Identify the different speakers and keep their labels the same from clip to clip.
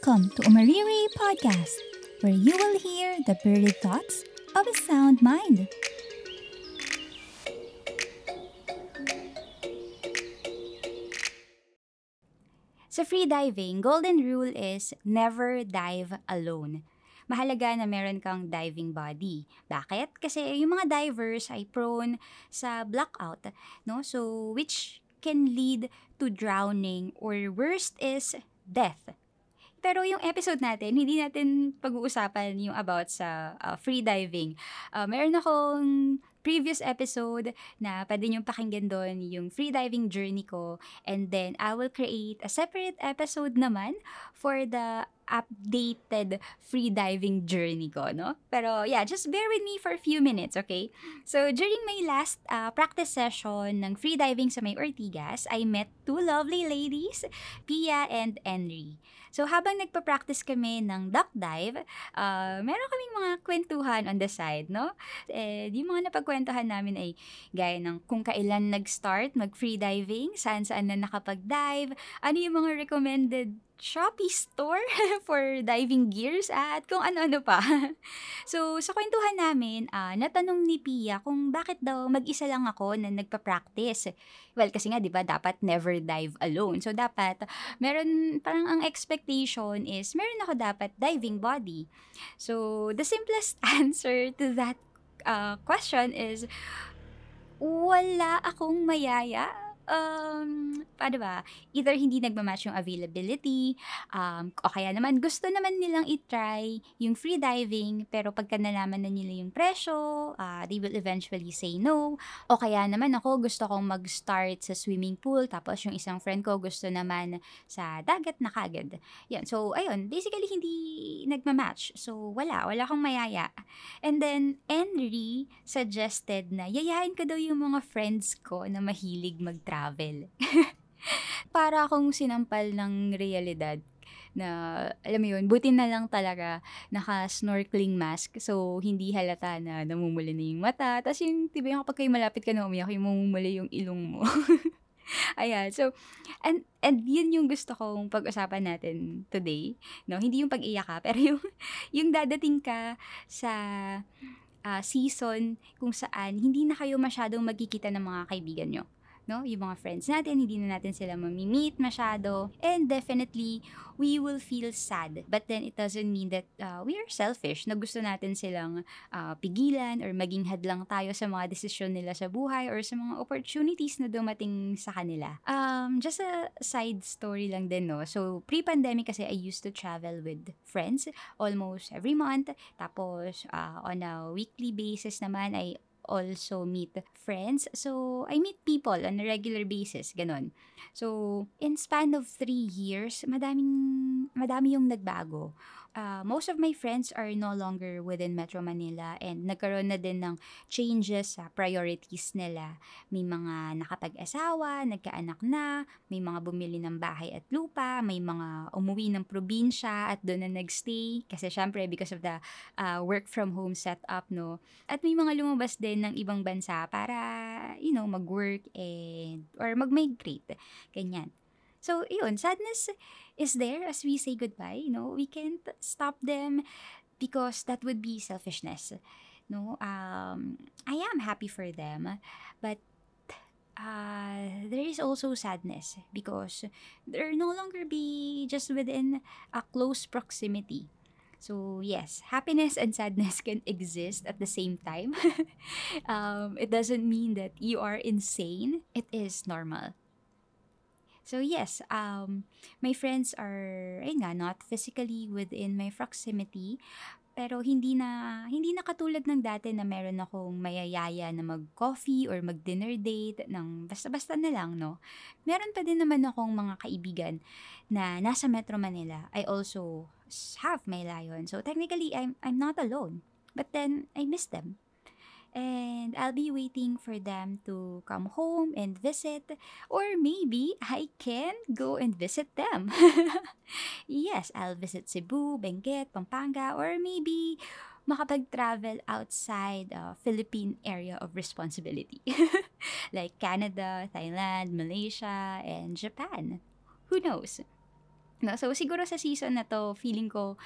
Speaker 1: Welcome to Umariri Podcast, where you will hear the birdie thoughts of a sound mind. Sa freediving, golden rule is never dive alone. Mahalaga na meron kang diving body. Bakit? Kasi yung mga divers ay prone sa blackout, no? So which can lead to drowning or worst is death. Pero yung episode natin, hindi natin pag-uusapan yung about sa uh, free diving. Uh, meron akong previous episode na pwede nyo pakinggan doon yung free diving journey ko. And then, I will create a separate episode naman for the updated free diving journey ko, no? Pero yeah, just bear with me for a few minutes, okay? So, during my last uh, practice session ng free diving sa may Ortigas, I met two lovely ladies, Pia and Henry. So, habang nagpa-practice kami ng duck dive, uh, meron kaming mga kwentuhan on the side, no? Eh, yung mga napagkwentuhan namin ay gaya ng kung kailan nag-start mag-free diving, saan-saan na nakapag-dive, ano yung mga recommended Shopee store for diving gears at kung ano-ano pa. so, sa kwentuhan namin, uh, natanong ni Pia kung bakit daw mag-isa lang ako na nagpa-practice. Well, kasi nga, di ba, dapat never dive alone. So, dapat, meron, parang ang expectation is, meron ako dapat diving body. So, the simplest answer to that uh, question is, wala akong mayaya um, paano ba, either hindi nagmamatch yung availability, um, o kaya naman gusto naman nilang itry yung free diving, pero pagka nalaman na nila yung presyo, uh, they will eventually say no. O kaya naman ako, gusto kong mag-start sa swimming pool, tapos yung isang friend ko gusto naman sa dagat na kagad. Yan, so ayun, basically hindi nagmamatch. So wala, wala akong mayaya. And then, Henry suggested na yayain ko daw yung mga friends ko na mahilig mag-travel travel. Para akong sinampal ng realidad na alam mo yun, buti na lang talaga naka-snorkeling mask so hindi halata na namumula na yung mata. Tapos yung, diba yung kapag kayo malapit ka na umiyak, yung mamumula yung ilong mo. Ayan. So, and, and yun yung gusto kong pag-usapan natin today. No? Hindi yung pag-iyak ka, pero yung, yung dadating ka sa uh, season kung saan hindi na kayo masyadong magkikita ng mga kaibigan nyo no? Yung mga friends natin, hindi na natin sila mamimit masyado. And definitely, we will feel sad. But then, it doesn't mean that uh, we are selfish, na gusto natin silang uh, pigilan or maging hadlang tayo sa mga desisyon nila sa buhay or sa mga opportunities na dumating sa kanila. Um, just a side story lang din, no? So, pre-pandemic kasi I used to travel with friends almost every month. Tapos, uh, on a weekly basis naman, I also meet friends. So, I meet people on a regular basis, ganun. So, in span of three years, madaming, madami yung nagbago uh, most of my friends are no longer within Metro Manila and nagkaroon na din ng changes sa priorities nila. May mga nakapag-asawa, nagkaanak na, may mga bumili ng bahay at lupa, may mga umuwi ng probinsya at doon na nagstay kasi syempre because of the uh, work from home setup, no? At may mga lumabas din ng ibang bansa para, you know, mag-work and, or mag-migrate. Ganyan. So, yun, sadness is there as we say goodbye. You know, we can't stop them because that would be selfishness. No, um, I am happy for them, but uh, there is also sadness because they're no longer be just within a close proximity. So yes, happiness and sadness can exist at the same time. um, it doesn't mean that you are insane. It is normal. So yes, um, my friends are, ay nga, not physically within my proximity, pero hindi na hindi na katulad ng dati na meron akong mayayaya na mag-coffee or mag-dinner date ng basta-basta na lang, no? Meron pa din naman akong mga kaibigan na nasa Metro Manila. I also have my lion. So technically, I'm I'm not alone. But then I miss them and I'll be waiting for them to come home and visit or maybe I can go and visit them. yes, I'll visit Cebu, Benguet, Pampanga or maybe makapag-travel outside uh, Philippine area of responsibility like Canada, Thailand, Malaysia, and Japan. Who knows? No? So, siguro sa season na to, feeling ko,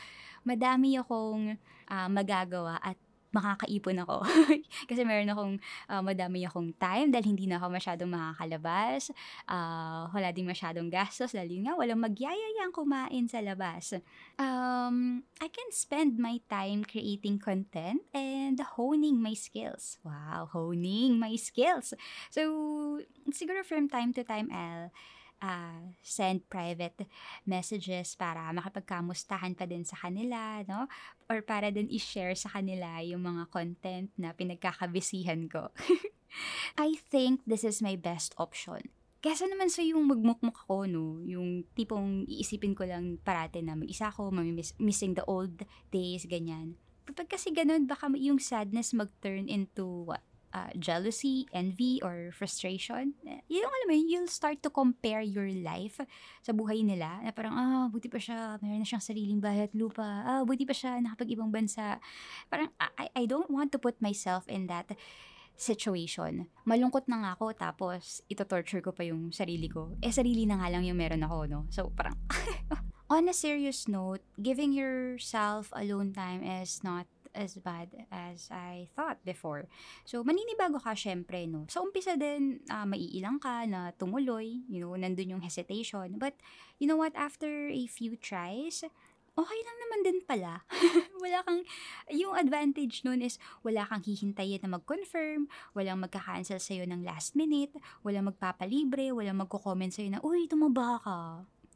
Speaker 1: madami akong uh, magagawa at makakaipon ako. Kasi meron akong uh, madami akong time dahil hindi na ako masyadong makakalabas. Uh, wala din masyadong gastos dahil nga walang magyayayang kumain sa labas. Um, I can spend my time creating content and honing my skills. Wow, honing my skills. So, siguro from time to time, I'll uh, send private messages para makapagkamustahan pa din sa kanila, no? Or para din i-share sa kanila yung mga content na pinagkakabisihan ko. I think this is my best option. Kesa naman sa yung magmukmuk ako, no? Yung tipong iisipin ko lang parate na mag-isa ako, missing the old days, ganyan. Kapag kasi ganun, baka yung sadness mag-turn into what? Uh, jealousy, envy, or frustration, eh, yung alam mo, you'll start to compare your life sa buhay nila. Na parang, ah, buti pa siya, mayroon na siyang sariling bahay at lupa. Ah, buti pa siya, nakapag-ibang bansa. Parang, I, I don't want to put myself in that situation. Malungkot na nga ako, tapos ito-torture ko pa yung sarili ko. Eh, sarili na nga lang yung meron ako, no? So, parang, on a serious note, giving yourself alone time is not as bad as I thought before. So, maninibago ka syempre, no? Sa umpisa din, uh, maiilang ka na tumuloy, you know, nandun yung hesitation. But, you know what, after a few tries, okay lang naman din pala. wala kang, yung advantage nun is, wala kang hihintayin na mag-confirm, walang magka-cancel sa'yo ng last minute, walang magpapalibre, walang magko-comment sa'yo na, uy, tumaba ka.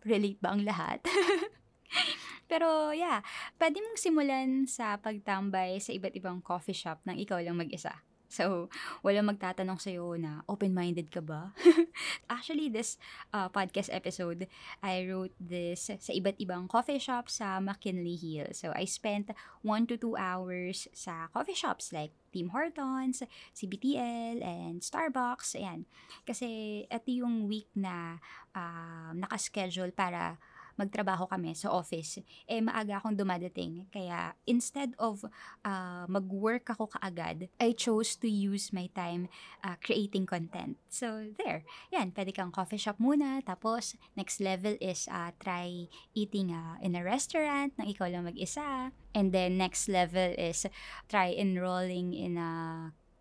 Speaker 1: Relate ba ang lahat? Pero yeah, pwede mong simulan sa pagtambay sa iba't ibang coffee shop nang ikaw lang mag-isa. So, walang magtatanong sa'yo na open-minded ka ba? Actually, this uh, podcast episode, I wrote this sa iba't ibang coffee shop sa McKinley Hill. So, I spent 1 to 2 hours sa coffee shops like Tim Hortons, CBTL, and Starbucks. Ayan. Kasi ito yung week na uh, nakaschedule para magtrabaho kami sa office, eh maaga akong dumadating. Kaya instead of uh, mag-work ako kaagad, I chose to use my time uh, creating content. So there, yan, pwede kang coffee shop muna. Tapos next level is uh, try eating uh, in a restaurant nang ikaw lang mag-isa. And then next level is try enrolling in a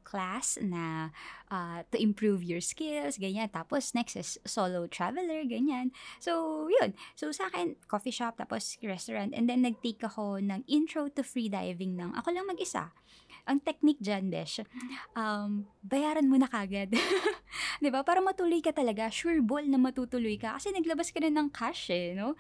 Speaker 1: class na uh, to improve your skills, ganyan. Tapos next is solo traveler, ganyan. So, yun. So, sa akin, coffee shop, tapos restaurant. And then, nag-take ako ng intro to freediving ng ako lang mag-isa. Ang technique dyan, Besh, um, bayaran mo na kagad. ba? Para matuloy ka talaga, sure ball na matutuloy ka kasi naglabas ka na ng cash eh, no?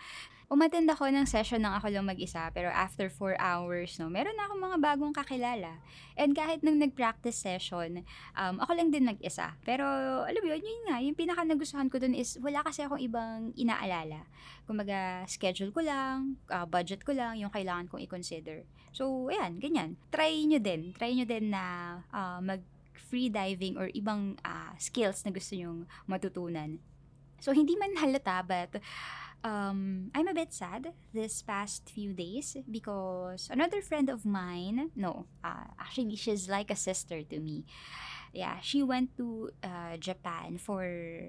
Speaker 1: Umattend ako ng session ng ako lang mag-isa, pero after 4 hours, no, meron na akong mga bagong kakilala. And kahit nung nag-practice session, um, ako lang din mag-isa. Pero, alam mo yun, yun nga, yung pinaka nagustuhan ko dun is, wala kasi akong ibang inaalala. Kumaga, schedule ko lang, uh, budget ko lang, yung kailangan kong i-consider. So, ayan, ganyan. Try nyo din. Try nyo din na uh, mag free diving or ibang uh, skills na gusto nyong matutunan. So, hindi man halata, but um, I'm a bit sad this past few days because another friend of mine, no, uh, actually she's like a sister to me. Yeah, she went to uh, Japan for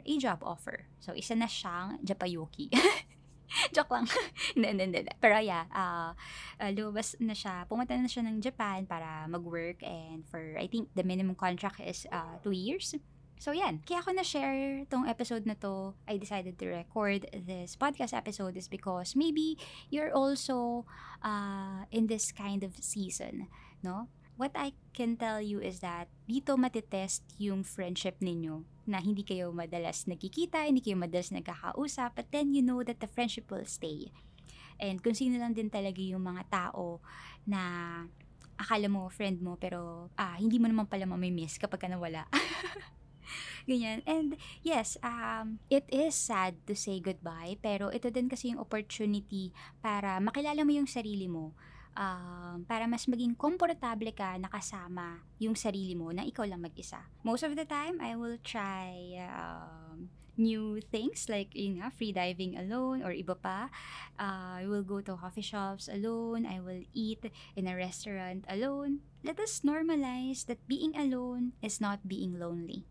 Speaker 1: a job offer. So, isa na siyang Japayuki. Joke lang. hindi, hindi, hindi. Pero yeah, uh, uh, lumabas na siya. Pumunta na siya ng Japan para mag-work and for, I think, the minimum contract is uh, two years. So yan, kaya ako na-share tong episode na to, I decided to record this podcast episode is because maybe you're also uh, in this kind of season, no? What I can tell you is that dito matitest yung friendship ninyo na hindi kayo madalas nagkikita, hindi kayo madalas nagkakausap, but then you know that the friendship will stay. And kung sino lang din talaga yung mga tao na akala mo friend mo pero ah, hindi mo naman pala mamimiss kapag ka nawala. Ganyan. And yes, um, it is sad to say goodbye, pero ito din kasi yung opportunity para makilala mo yung sarili mo. Um, para mas maging komportable ka nakasama yung sarili mo na ikaw lang mag-isa. Most of the time, I will try um, new things like yun nga, free diving alone or iba pa. Uh, I will go to coffee shops alone. I will eat in a restaurant alone. Let us normalize that being alone is not being lonely.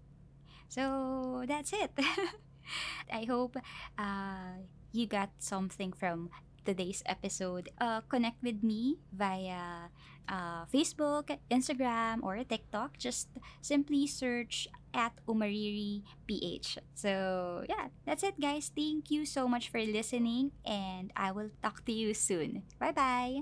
Speaker 1: So, that's it. I hope uh, you got something from today's episode, uh, connect with me via uh, Facebook, Instagram, or TikTok. Just simply search at Umariri PH. So, yeah, that's it, guys. Thank you so much for listening, and I will talk to you soon. Bye bye.